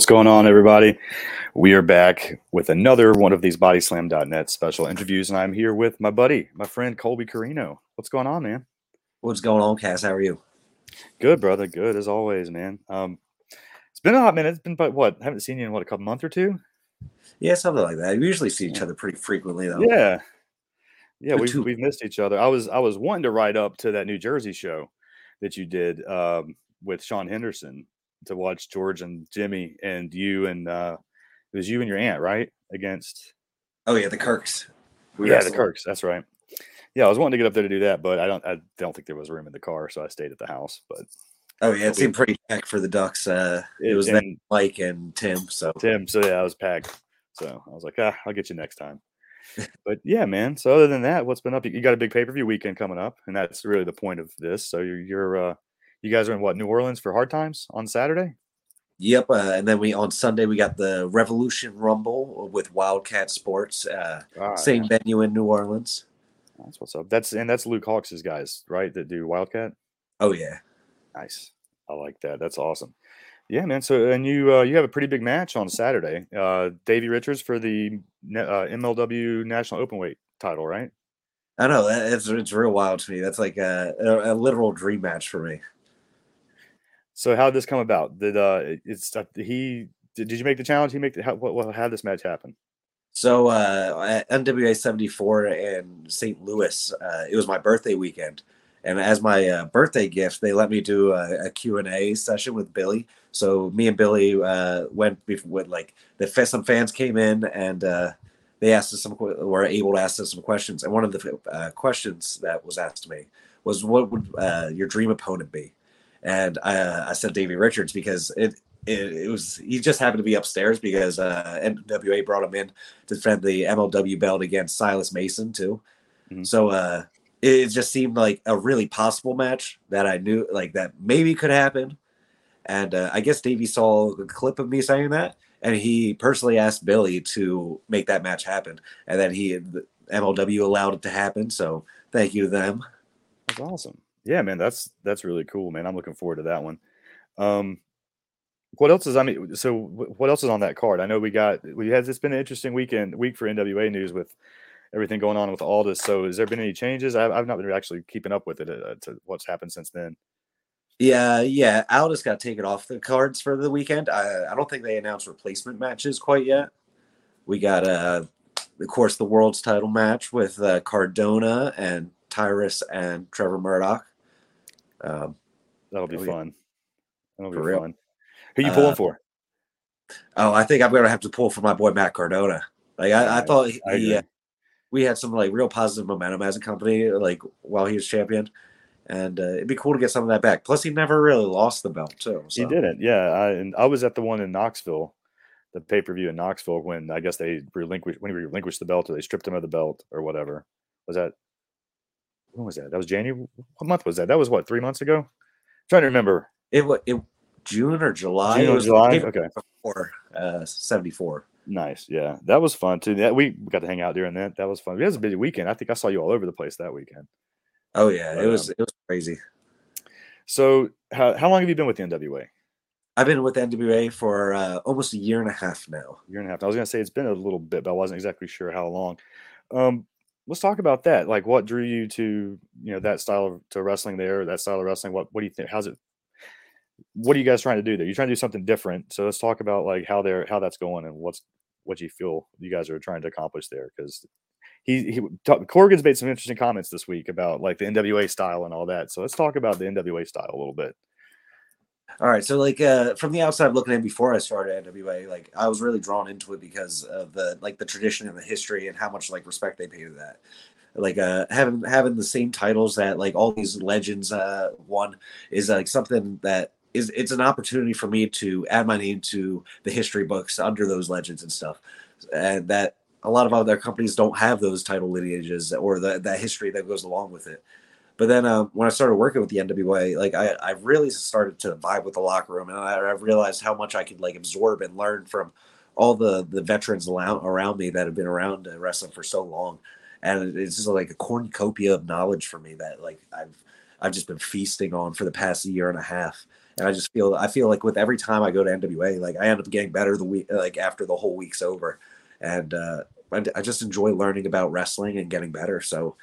What's going on, everybody? We are back with another one of these bodyslam.net special interviews, and I'm here with my buddy, my friend Colby Corino. What's going on, man? What's going on, Cass? How are you? Good, brother. Good as always, man. Um, it's been a hot minute. It's been about what? I haven't seen you in what a couple month or two. Yeah, something like that. We usually see each other pretty frequently, though. Yeah, yeah. We've we've missed each other. I was I was wanting to write up to that New Jersey show that you did um, with Sean Henderson to watch George and Jimmy and you and uh, it was you and your aunt, right? Against Oh yeah, the Kirks. We yeah, the. Kirks. That's right. Yeah, I was wanting to get up there to do that, but I don't. I don't think there was room in the car, so I stayed at the house. But Oh yeah, it seemed pretty packed for the Ducks. Uh, it was then and Mike and Tim. So Tim, so yeah, I was packed. So I was like, ah, I'll get you next time. but yeah, man. So other than that, what's been up? You you got a big pay per view weekend coming up, and that's really the point of this. So you're, you're uh, you guys are in what New Orleans for Hard Times on Saturday? yep. Uh, and then we on Sunday we got the Revolution Rumble with Wildcat Sports. Uh, Ah, same venue in New Orleans. That's what's up. That's and that's Luke Hawx' guys, right? That do Wildcat. Oh yeah. Nice. I like that. That's awesome. Yeah, man. So and you uh, you have a pretty big match on Saturday. Uh, Davey Richards for the uh, MLW National Openweight title, right? I know that it's it's real wild to me. That's like a, a, a literal dream match for me. So how did this come about? Did uh, it's uh, he? Did, did you make the challenge? He make the how? What, how this match happen? So uh, at NWA 74 in St. Louis, uh, it was my birthday weekend. And as my uh, birthday gift, they let me do a, a Q&A session with Billy. So me and Billy uh, went with like the some fans came in and uh, they asked us some were able to ask us some questions. And one of the uh, questions that was asked to me was, "What would uh, your dream opponent be?" And I, I said Davey Richards because it, it it was he just happened to be upstairs because uh, NWA brought him in to defend the MLW belt against Silas Mason too. Mhm. So uh, it just seemed like a really possible match that I knew like that maybe could happen. And uh, I guess Davey saw a clip of me saying that, and he personally asked Billy to make that match happen, and then he MLW allowed it to happen. So thank you to them. That's awesome. Yeah, man. That's that's really cool, man. I'm looking forward to that one. Um, what else is I mean? So what else is on that card? I know we got we had. It's been an interesting weekend week for NWA news with everything going on with all this. So has there been any changes? I've, I've not been actually keeping up with it uh, to what's happened since then. Yeah, yeah. Aldis got taken off the cards for the weekend. I, I don't think they announced replacement matches quite yet. We got, uh, of course, the world's title match with uh, Cardona and Tyrus and Trevor Murdoch. Um, That'll be fun. That'll be real. fun. Who you pulling Uh, for? oh, I think I'm gonna have to pull for my boy Matt Cardona. Like I, I Yeah, thought he, I uh, we had some like real positive momentum as a company, like while he was champion, and uh, it'd be cool to get some of that back. Plus, he never really lost the belt too. He didn't. Yeah, I, and I was at the one in Knoxville, the pay per view in Knoxville when I guess they relinquished when he relinquished the belt or they stripped him of the belt or whatever. Was that when was that? That was January. What month was that? That was what three months ago. trying to remember. It was it, June or July. June or July. Okay, before uh, seventy four. nice. Yeah, that was fun too. That we got to hang out during that. That was fun. It was a busy weekend. I think I saw you all over the place that weekend. Oh yeah, But, it was um, it was crazy. So how how long have you been with the NWA? I've been with NWA for uh, almost a year and a half now. year and a half. I was gonna say it's been a little bit, but I wasn't exactly sure how long. Um, let's talk about that. Like, what drew you to you know that style of to wrestling there? That style of wrestling. What what do you think? How's it? What are you guys trying to do there? You're trying to do something different. So let's talk about like how they're how that's going and what's what you feel you guys are trying to accomplish there because. He, he talk, Corgan's made some interesting comments this week about like the NWA style and all that. So let's talk about the NWA style a little bit. All right, so like uh, from the outside looking in, before I started NWA, like I was really drawn into it because of the like the tradition and the history and how much like respect they pay to that. Like uh, having having the same titles that like all these legends uh, won is like something that is it's an opportunity for me to add my name to the history books under those legends and stuff, and that a lot of other companies don't have those title lineages or the, that history that goes along with it. But then um, when I started working with the NWA, like I, I really started to vibe with the locker room, and I, I realized how much I could like absorb and learn from all the the veterans around, around me that have been around uh, wrestling for so long, and it's just like a cornucopia of knowledge for me that like I've I've just been feasting on for the past year and a half. and I just feel I feel like with every time I go to NWA, like I end up getting better the week like after the whole week's over, and uh, I, I just enjoy learning about wrestling and getting better. So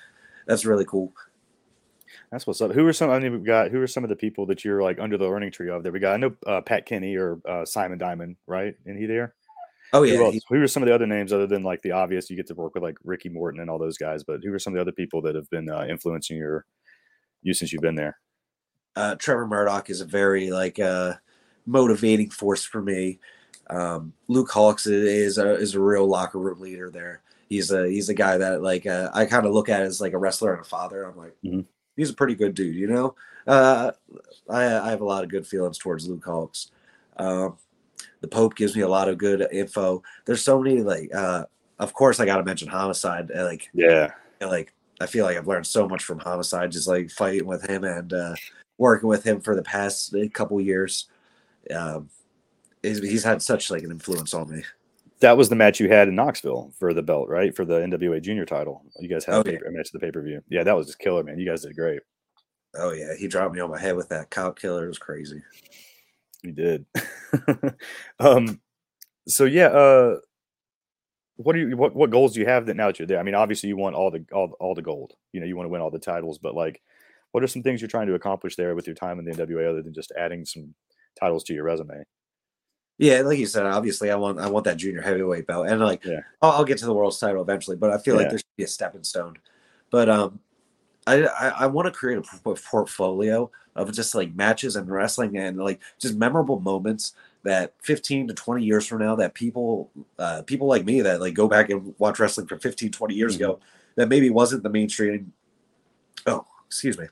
that's really cool. That's what's up. Who are some? I mean, we've got who are some of the people that you're like under the learning tree of? There we got. I know uh, Pat Kenney or uh, Simon Diamond, right? And he there? Oh yeah. Who, who, are some of the other names other than like the obvious? You get to work with like Ricky Morton and all those guys, but who are some of the other people that have been uh, influencing your you since you've been there? Uh, Trevor Murdoch is a very like uh, motivating force for me. Um, Luke Hawx is a is a real locker room leader there. He's a he's a guy that like uh, I kind of look at as like a wrestler and a father. I'm like, mm-hmm he's a pretty good dude, you know. Uh, I, I have a lot of good feelings towards Luke Hawx. Um, the Pope gives me a lot of good info. There's so many like, uh, of course, I got to mention Homicide. Uh, like, yeah, like I feel like I've learned so much from Homicide, just like fighting with him and uh, working with him for the past couple years. Um, he's, he's had such like an influence on me that was the match you had in Knoxville for the belt, right? For the NWA Junior title. You guys had oh, a, paper, yeah. a match the pay per view. Yeah, that was just killer, man. You guys did great. Oh yeah, he dropped me on my head with that cop killer. It was crazy. He did. um, so yeah, uh, what do you what what goals do you have that now that you're there? I mean, obviously you want all the all all the gold. You know, you want to win all the titles, but like, what are some things you're trying to accomplish there with your time in the NWA other than just adding some titles to your resume? Yeah, like you said, obviously I want I want that junior heavyweight belt, and like yeah. I'll, I'll, get to the world's title eventually, but I feel yeah. like there should be a stepping stone. But um, I I, I want to create a portfolio of just like matches and wrestling and like just memorable moments that 15 to 20 years from now that people uh, people like me that like go back and watch wrestling from 15 20 years mm-hmm. ago that maybe wasn't the mainstream oh excuse me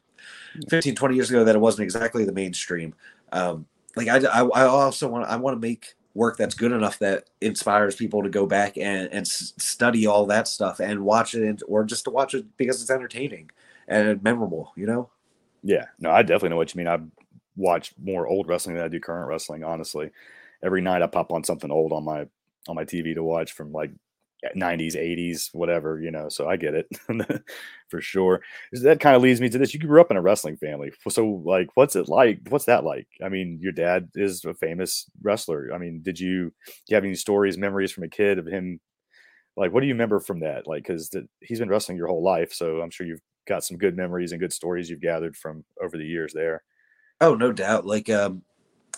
15 20 years ago that it wasn't exactly the mainstream um, like I, I, I also want I want to make work that's good enough that inspires people to go back and and study all that stuff and watch it or just to watch it because it's entertaining and memorable you know? Yeah. No i definitely know what you mean. I watch more old wrestling than i do current wrestling honestly. Every night i pop on something old on my on my tv to watch from like 90s 80s whatever you know so i get it for sure. That kind of leads me to this you grew up in a wrestling family so like what's it like what's that like? I mean your dad is a famous wrestler i mean did you, do you have any stories memories from a kid of him? Like what do you remember from that? Like because he's been wrestling your whole life so i'm sure you've got some good memories and good stories you've gathered from over the years there. Oh no doubt like um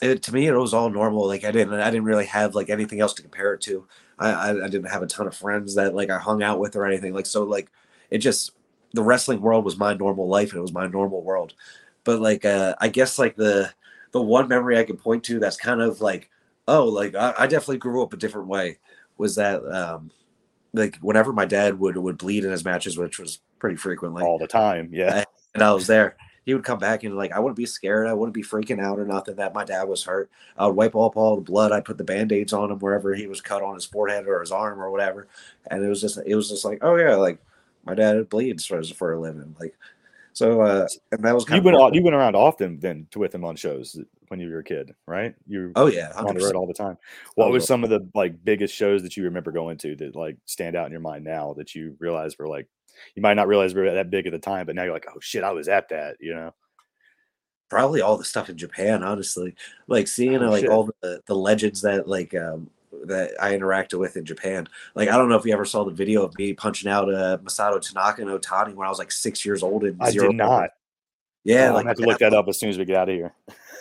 it, to me it was all normal like i didn't i didn't really have like anything else to compare it to. I, I, I didn't have a ton of friends that like i hung out with or anything like so like it just the wrestling world was my normal life and it was my normal world. But like uh i guess like the the one memory i can point to that's kind of like oh like i, I definitely grew up a different way was that um like whenever my dad would would bleed in his matches which was pretty frequently all the time yeah. and i was there he would come back and like I wouldn't be scared. I wouldn't be freaking out or nothing that my dad was hurt. I would wipe off all the blood. I'd put the band-aids on him wherever he was cut on his forehead or his arm or whatever. And it was just it was just like, oh yeah, like my dad bleeds for, for a living. Like so uh and that was kind you went you went around often then to with him on shows when you were a kid, right? You oh yeah, 100%. on the road all the time. What was some of the like biggest shows that you remember going to that like stand out in your mind now that you realize were like you might not realize we were that big at the time, but now you're like, oh shit, I was at that, you know? Probably all the stuff in Japan, honestly. Like seeing oh, like shit. all the, the legends that like um that I interacted with in Japan. Like I don't know if you ever saw the video of me punching out uh Masato Tanaka and Otani when I was like six years old. And I did not. Yeah, oh, like, I have to look that up as soon as we get out of here.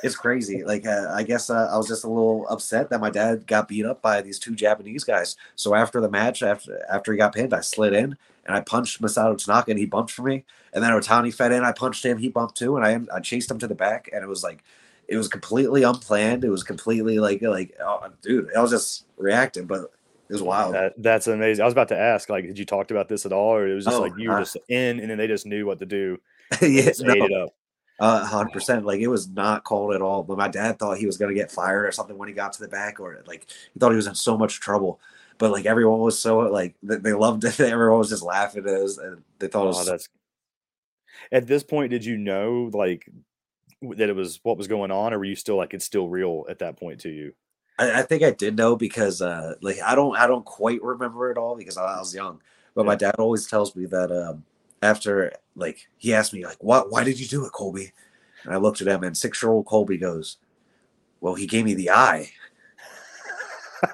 It's crazy. Like uh, I guess uh, I was just a little upset that my dad got beat up by these two Japanese guys. So after the match, after after he got pinned, I slid in and I punched Masato Tanaka and he bumped for me. And then Otani fed in, I punched him, he bumped too, and I I chased him to the back, and it was like it was completely unplanned. It was completely like like oh, dude, I was just reacting, but it was wild. That, that's amazing. I was about to ask, like, did you talk about this at all, or it was just oh, like you were just in, and then they just knew what to do. yeah, no. Up. hundred uh, percent. Like it was not cold at all. But my dad thought he was gonna get fired or something when he got to the back, or like he thought he was in so much trouble. But like everyone was so like they loved it. Everyone was just laughing at us, and they thought it was. Oh, that's at this point, did you know like that it was what was going on, or were you still like it's still real at that point to you? I, I think I did know because uh like I don't I don't quite remember it all because I was young, but yeah. my dad always tells me that um after like he asked me like what why did you do it Colby, and I looked at him and six year old Colby goes well, he gave me the eye.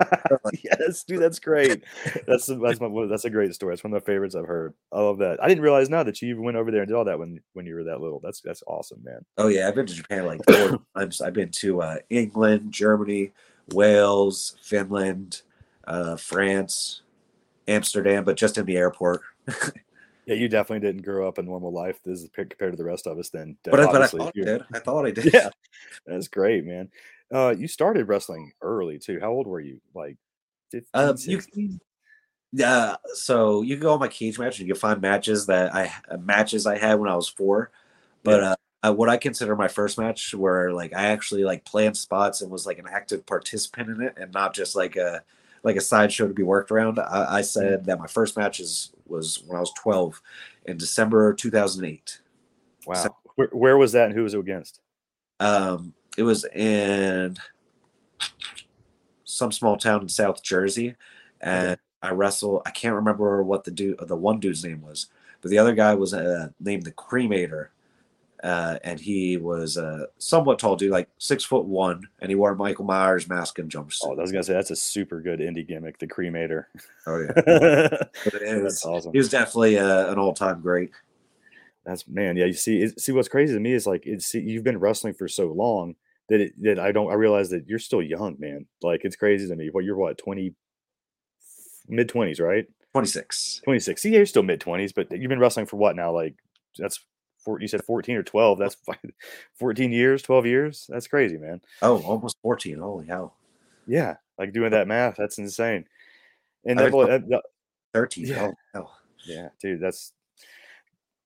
yes, dude, that's great. That's that's my that's a great story. It's one of my favorites I've heard. I love that. I didn't realize now that you even went over there and did all that when when you were that little. That's that's awesome, man. Oh yeah, I've been to Japan like four times. I've been to uh, England, Germany, Wales, Finland, uh, France, Amsterdam, but just in the airport. yeah, you definitely didn't grow up a normal life. This is compared to the rest of us. Then, but, I, but I thought I did. I thought I did. Yeah, that's great, man. Uh, you started wrestling early too. How old were you? Like 15, um, you, yeah. So you can go on my Cagematch and you can find matches that I uh, matches I had when I was four. But yeah. uh, what I consider my first match, where like I actually like planned spots and was like an active participant in it, and not just like a like a sideshow to be worked around. I, I said mm-hmm. that my first match is was when I was twelve in December two thousand eight. Wow. So, where, where was that and who was it against? Um, it was in some small town in South Jersey, and. I wrestled. I can't remember what the dude, the one dude's name was, but the other guy was uh, named the Cremator, uh, and he was a somewhat tall dude, like six foot one, and he wore Michael Myers mask and jumpsuit. Oh, I was gonna say that's a super good indie gimmick, the Cremator. Oh yeah, that's awesome. He was definitely uh, an all time great. That's man, yeah. You see, it, see what's crazy to me is like it's you've been wrestling for so long that it, that I don't I realize that you're still young, man. Like it's crazy to me. What you're what twenty mid twenties, right? Twenty six. Twenty six. See, you're still mid twenties, but you've been wrestling for what now? Like that's four, you said fourteen or twelve. That's fourteen years, twelve years. That's crazy, man. Oh, almost fourteen. Holy hell. Yeah, like doing that math, that's insane. And that, that, thirteen. Yeah. Oh, yeah, dude, that's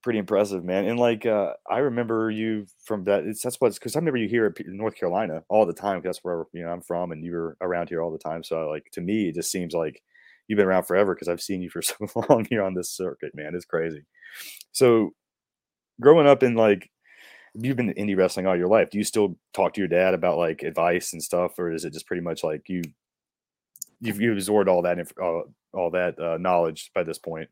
pretty impressive, man. And like uh, I remember you from that. It's that's what's because I remember you here in North Carolina all the time. because That's where you know I'm from, and you were around here all the time. So like to me, it just seems like you've been around forever because I've seen you for so long here on this circuit, man. It's crazy. So growing up in like you've been indie wrestling all your life. Do you still talk to your dad about like advice and stuff, or is it just pretty much like you you've, you've absorbed all that uh, all that uh, knowledge by this point?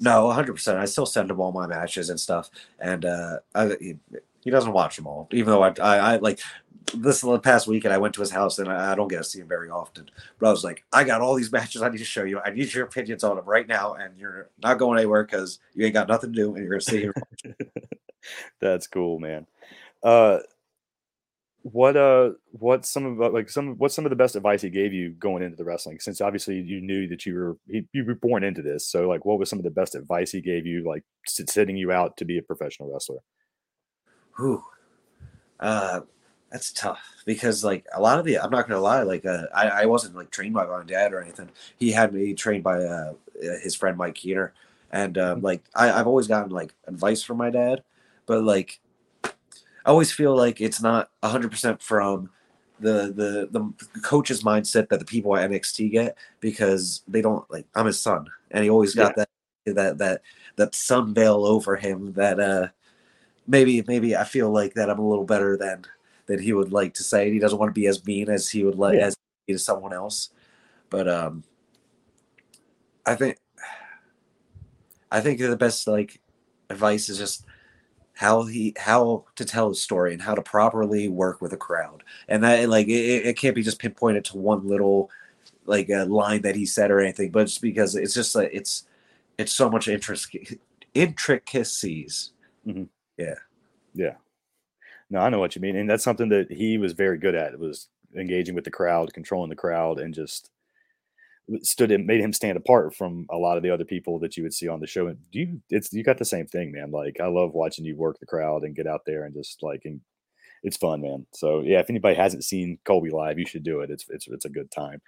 No, 100%. I still send him all my matches and stuff. And uh, I, he, he, doesn't watch them all, even though I, I, I like this the past weekend I went to his house and I, I, don't get to see him very often. But I was like, I got all these matches I need to show you. I need your opinions on them right now, and you're not going anywhere because you ain't got nothing to do, and you're gonna see him. That's cool, man. Uh, what uh what some of like some what's some of the best advice he gave you going into the wrestling? Since obviously you knew that you were he, you were born into this. So like what was some of the best advice he gave you like setting you out to be a professional wrestler? Whew. uh that's tough because like a lot of the i'm not gonna lie like uh, I, I wasn't like trained by my dad or anything. He had me trained by uh his friend mike keener and um, mm-hmm. like I, i've always gotten like advice from my dad. But like I always feel like it's not 100% from the the the coach's mindset that the people at NXT get because they don't like I'm his son and he always got yeah. that that that that son veil over him that uh maybe maybe I feel like that I'm a little better than than he would like to say. He doesn't want to be as mean as he would like yeah. as to someone else. But um I think I think the best like advice is just how he how to tell a story and how to properly work with a crowd. And that like it, it can't be just pinpointed to one little like a line that he said or anything but it's because it's just like it's it's so much interest intricacies. Mm-hmm. yeah. Yeah. No i know what you mean and that's something that he was very good at it was engaging with the crowd controlling the crowd and just stood and made him stand apart from a lot of the other people that you would see on the show. And you, it's you got the same thing, man. Like I love watching you work the crowd and get out there and just like and it's fun, man. So yeah, if anybody hasn't seen Colby live, you should do it. It's it's it's a good time.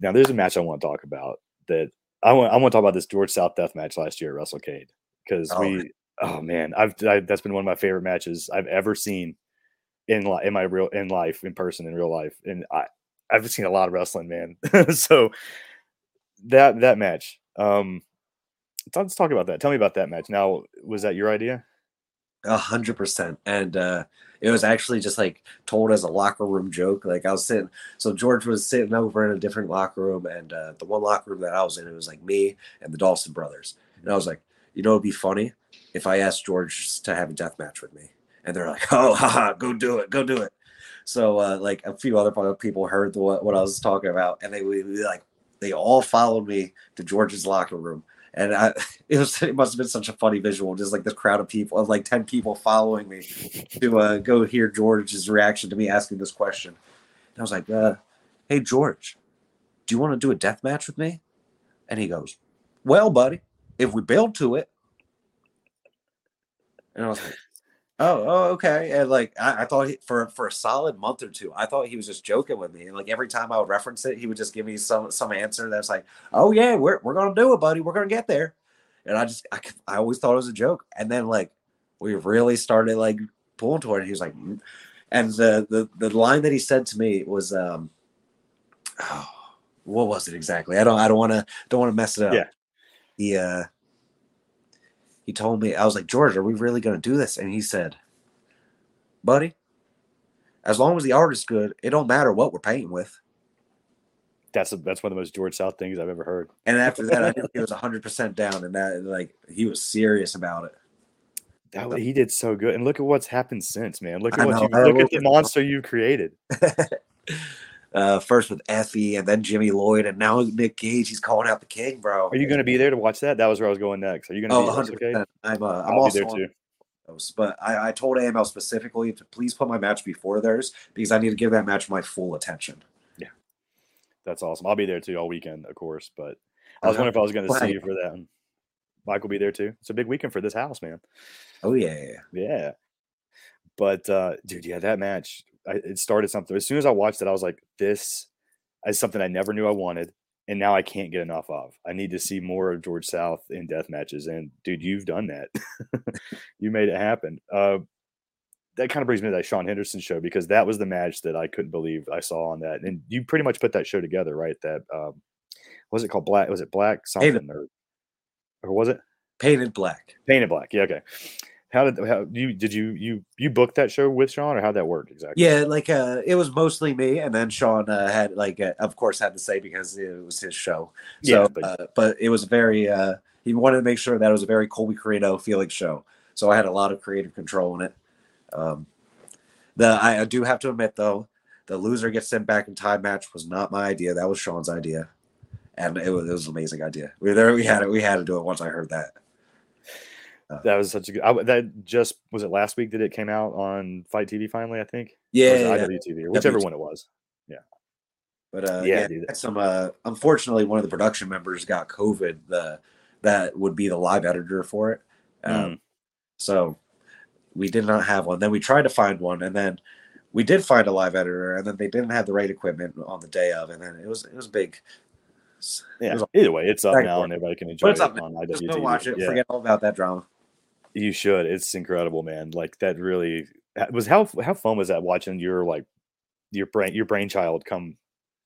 Now there's a match I want to talk about that I want I want to talk about this George South death match last year at WrestleCade because oh, we oh man I've I, that's been one of my favorite matches I've ever seen in li- in my real in life in person in real life and I I've seen a lot of wrestling, man. so that that match. Um, let's talk about that. Tell me about that match. Now, was that your idea? A hundred percent. And uh, it was actually just like told as a locker room joke. Like I was sitting, so George was sitting over in a different locker room, and uh, the one locker room that I was in, it was like me and the Dawson brothers. And I was like, you know, it'd be funny if I asked George to have a death match with me. And they're like, oh, haha, go do it, go do it. So uh, like a few other people heard the, what I was talking about, and they would like they all followed me to George's locker room. And I, it was it must have been such a funny visual, just like this crowd of people of like ten people following me to uh, go hear George's reaction to me asking this question. And I was like, uh, "Hey George, do you want to do a death match with me?" And he goes, "Well, buddy, if we build to it." And I was like, Oh, oh, okay. And like I, I thought he, for for a solid month or two, I thought he was just joking with me. And like every time I would reference it, he would just give me some some answer that's like, "Oh yeah, we're we're gonna do it, buddy. We're gonna get there." And I just I, I always thought it was a joke. And then like we really started like pulling toward it. He was like, mm. and the the the line that he said to me was, um, oh, what was it exactly? I don't I don't want to don't want to mess it up. Yeah. He uh he told me, I was like, George, are we really going to do this? And he said, buddy, as long as the art is good, it don't matter what we're painting with. That's a, that's one of the most George South things I've ever heard. And after that, I knew he was hundred percent down, and that like he was serious about it. That he did so good, and look at what's happened since, man. Look at what you look at the monster you created. uh, first with Effy, and then Jimmy Lloyd, and now Nick Gage. He's calling out the king, bro. Are you going to be there to watch that? That was where I was going next. Are you going to? Oh, 100 okay? I'm. Uh, I'm also there too. Those, but I, I told AML specifically to please put my match before theirs because I need to give that match my full attention. Yeah, that's awesome. I'll be there too all weekend, of course. But I was uh-huh. wondering if I was going to see you for that. Mike will be there too. It's a big weekend for this house, man. Oh yeah, yeah. But uh, dude, yeah, that match I, it started something. As soon as I watched it, I was like, this is something I never knew I wanted. And now I can't get enough of. I need to see more of George South in death matches. And dude, you've done that. you made it happen. Uh, that kind of brings me to that Sean Henderson show because that was the match that I couldn't believe I saw on that. And you pretty much put that show together, right? That um, was it called Black? Was it Black something Painted. or, or was it Painted Black? Painted Black. Yeah. Okay. How did how you did you you you booked that show with Sean or how that worked exactly? Yeah, like uh, it was mostly me, and then Sean uh, had like uh, of course had to say because it was his show. So, yeah, but, uh, but it was very uh, he wanted to make sure that it was a very Colby Corino feeling show. So I had a lot of creative control in it. Um, the I, I do have to admit though, the loser gets sent back in time match was not my idea. That was Sean's idea, and it was, it was an amazing idea. We there we had it. We had to do it once I heard that. That was such a good. I, that just was it last week that it came out on FITE TV finally. I think. Yeah, yeah IWTV or whichever one it was. Yeah. But uh, yeah, yeah some. Uh, unfortunately, one of the production members got COVID. The that would be the live editor for it. Um, mm. So we did not have one. Then we tried to find one, and then we did find a live editor, and then they didn't have the right equipment on the day of, and then it was it was big. Yeah. Either way, it's up now, and everybody can enjoy it on IWTV. Just go watch it. Yeah. Forget all about that drama. You should. It's incredible, man. Like that really was how how fun was that watching your like your brain your brainchild come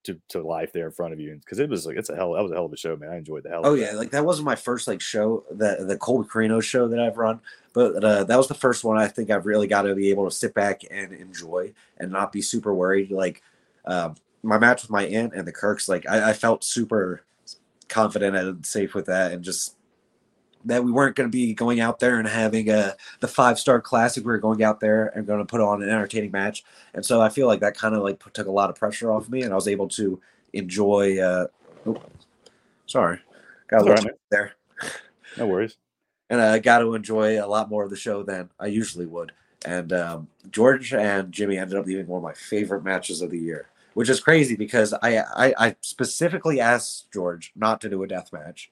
to, to life there in front of you because it was like it's a hell that was a hell of a show man I enjoyed the hell. Oh yeah, like that wasn't my first like show the the Colby Corino show that I've run, but uh, that was the first one I think I've really got to be able to sit back and enjoy and not be super worried. Like um, my match with my aunt and the Kirks, like I, I felt super confident and safe with that and just that we weren't going to be going out there and having a the five star classic. We were going out there and going to put on an entertaining match, and so I feel like that kind of like took a lot of pressure off me, and I was able to enjoy. Uh, oh, sorry, got a little right, there. No worries. And I got to enjoy a lot more of the show than I usually would. And um, George and Jimmy ended up being one of my favorite matches of the year, which is crazy because I, I, I specifically asked George not to do a death match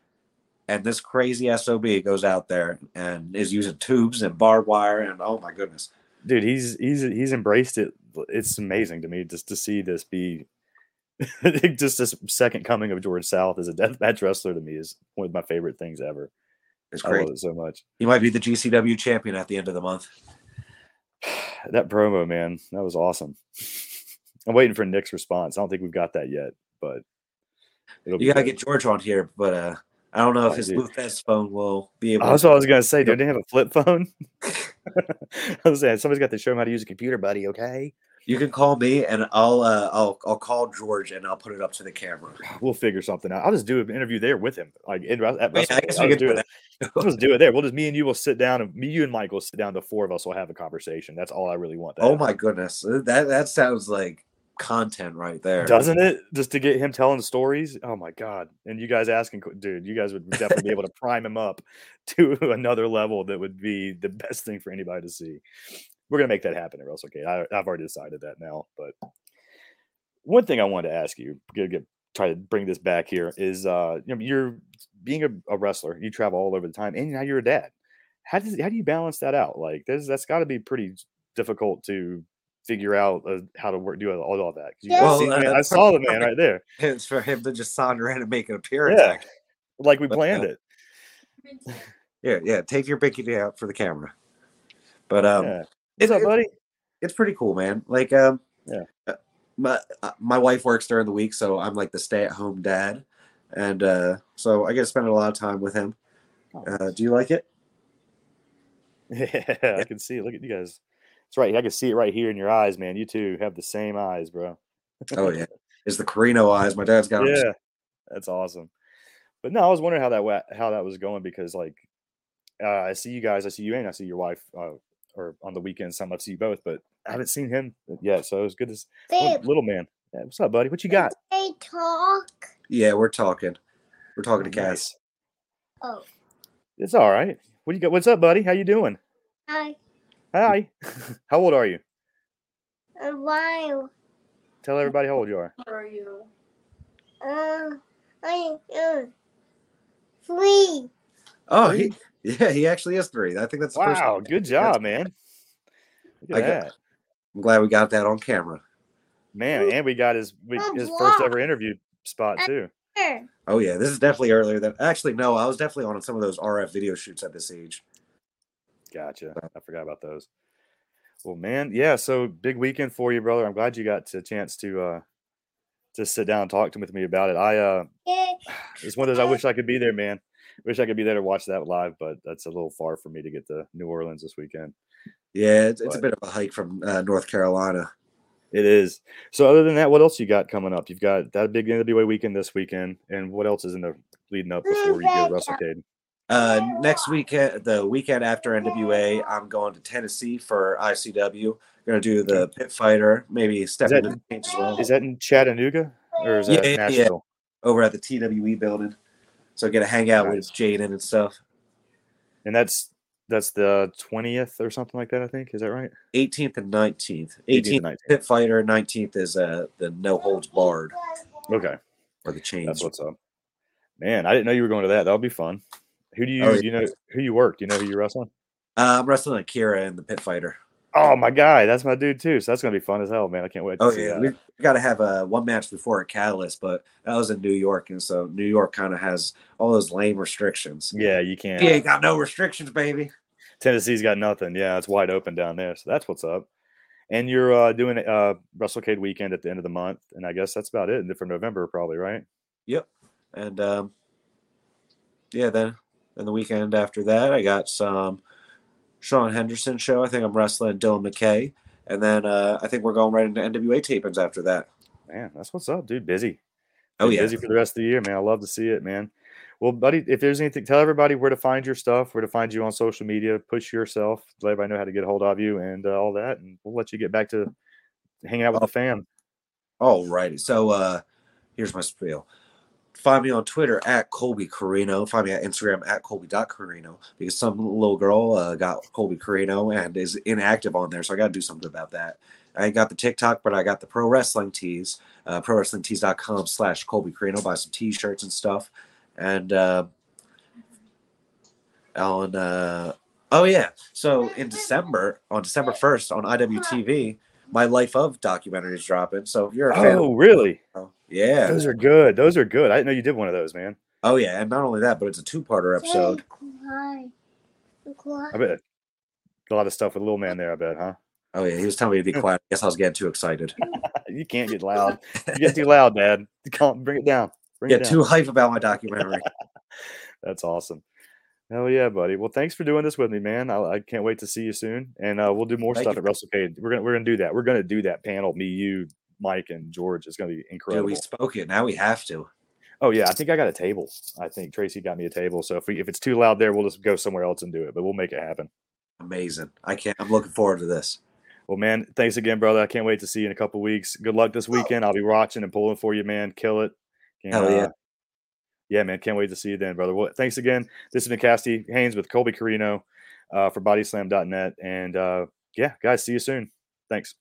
and this crazy sob goes out there and is using tubes and barbed wire and oh my goodness. Dude he's he's he's embraced it. It's amazing to me just to see this be just this second coming of george south as a deathmatch wrestler to me is one of my favorite things ever. It's great I love it so much. He might be the gcw champion at the end of the month. That promo man that was awesome. I'm waiting for nick's response. I don't think we've got that yet but you gotta get george on here but uh I don't know if his Blue Fest phone will be able. That's what I was gonna say. Do they have a flip phone? I was saying somebody's got to show him how to use a computer, buddy. Okay. You can call me, and I'll uh, I'll I'll call George, and I'll put it up to the camera. We'll figure something out. I'll just do an interview there with him, like in, at yeah, I guess we can do that. Let's do it there. We'll just me and you will sit down and me, you and Mike will sit down. The four of us will have a conversation. That's all I really want. to Oh my goodness, that that sounds like content right there. Doesn't it? Just to get him telling stories. Oh my god! And you guys asking, dude, you guys would definitely be able to prime him up to another level that would be the best thing for anybody to see. We're gonna make that happen at WrestleCade. I, I've already decided that now. But one thing I wanted to ask you, get, get try to bring this back here, is uh, you know, you're being a, a wrestler. You travel all over the time, and now you're a dad. How does how do you balance that out? Like, there's, that's got to be pretty difficult to figure out uh, how to work do all, all that. Well, see- uh, I saw the man right there. It's for him to just saunter in and make an appearance. Yeah. actually. like we But, planned uh, it. yeah, yeah. Take your bikini out for the camera. But um, yeah. it- What's up, it- buddy? it's pretty cool, man. Like um, Yeah. uh, My uh, my wife works during the week, so I'm like the stay at home dad, and uh, so I get to spend a lot of time with him. Oh, Uh, do you like it? Yeah, I can see it. Look at you guys. It's right. I can see it right here in your eyes, man. You two have the same eyes, bro. Oh yeah, it's the Corino eyes. My dad's got 'em. Yeah, that's awesome. But no, I was wondering how that how that was going because like uh, I see you guys, I see you, and I see your wife, uh, or on the weekends, some I see you both, but I haven't seen him yet. So it was good to s- little, little man. Yeah, what's up, buddy? What you got? they talk. Yeah, we're talking. We're talking to Cass. Oh, It's all right. What you got? What's up, buddy? How you doing? I Hi. how old are you? a while. Tell everybody how old you are. How are you? Uh, I uh, three. Oh, he yeah, he actually is three. I think that's the first. Wow, good job, man. Look I at got- that. I'm glad we got that on camera. Man, and we got his we, his first ever interview spot too. Oh yeah, this is definitely earlier than actually no, I was definitely on some of those RF video shoots at this age. Gotcha. I forgot about those. Well, man, yeah. So big weekend for you, brother. I'm glad you got a chance to uh to sit down and talk to with me about it. I uh it's one of those I wish I could be there, man. Wish I could be there to watch that live, but that's a little far for me to get to New Orleans this weekend. Yeah, it's, it's a bit of a hike from uh, North Carolina. It is. So other than that, what else you got coming up? You've got that big NWA weekend this weekend, and what else is in the leading up before you go to WrestleCade? Uh, next weekend, the weekend after NWA, I'm going to Tennessee for ICW. Going to do the Pit Fighter, maybe step that- into the cage as well. Is that in Chattanooga or is that yeah, yeah. Over at the TWE building. So I get to hang out Nice. with Jaden and stuff. And that's that's the twentieth or something like that. I think is that right? 18th and 19th. 18th 18th and 19th. Pit Fighter, 19th is uh, the No Holds Barred Okay, or the Chains. that's what's up. Man, I didn't know you were going to that. That'll be fun. Who do you Oh, you know who you work? Do you know who you're wrestling? Uh, I'm wrestling Akira and the Pit Fighter. Oh my guy, that's my dude too. So that's gonna be fun as hell, man. I can't wait to Oh yeah, we got to have a one match before at Catalyst, but that was in New York, and so New York kind of has all those lame restrictions. Yeah, you can't. He ain't got no restrictions, baby. Tennessee's got nothing. Yeah, it's wide open down there. So that's what's up. And you're uh, doing a uh, WrestleCade weekend at the end of the month, and I guess that's about it for November, probably, right? Yep. And um, yeah, then then the weekend after that, I got some Sean Henderson show. I think I'm wrestling Dylan McKay, and then uh, I think we're going right into NWA tapings after that. Man, that's what's up, dude. Busy. Oh yeah, busy for the rest of the year, man. I love to see it, man. Well, buddy, if there's anything, tell everybody where to find your stuff, where to find you on social media. Push yourself, let everybody know how to get a hold of you, and uh, all that, and we'll let you get back to hanging out with Oh. the fam. All righty. So uh, here's my spiel. Find me on Twitter at Colby Corino. Find me at Instagram at Colby.Corino because some little girl uh, got Colby Corino and is inactive on there. So I got to do something about that. I got the TikTok, but I got the pro wrestling tees. Uh, ProWrestlingTees.com slash Colby Corino. Buy some t shirts and stuff. And uh, on, uh, oh yeah. So in December, on December 1st on IWTV, my Life of documentary is dropping. So if you're a fan, Oh, really? of, yeah. Those are good. Those are good. I didn't know you did one of those, man. Oh yeah, and not only that, but it's a two-parter episode. Quiet. Quiet. I bet a lot of stuff with little man there. I bet, huh? Oh yeah, he was telling me to be quiet. I guess I was getting too excited. You can't get loud. You get too loud, Dad. Calm, bring it down. Bring Get it down. too hype about my documentary. That's awesome. Hell yeah, buddy. Well, thanks for doing this with me, man. I, I can't wait to see you soon, and uh, we'll do more Thank stuff you. at WrestleCade. We're gonna we're gonna do that. We're gonna do that panel. Me, you, Mike, and George. It's gonna be Dude, incredible. we spoke it. Now we have to. Oh yeah, I think I got a table. I think Tracy got me a table. So if we if it's too loud there, we'll just go somewhere else and do it. But we'll make it happen. Amazing. I can't. I'm looking forward to this. Well, man, thanks again, brother. I can't wait to see you in a couple weeks. Good luck this weekend. I'll be watching and pulling for you, man. Kill it. And, Hell yeah. uh, yeah, man. Can't wait to see you then, brother. Well, thanks again. This has been Cassidy Haynes with Colby Corino uh, for bodyslam.net. And uh, yeah, guys, see you soon. Thanks.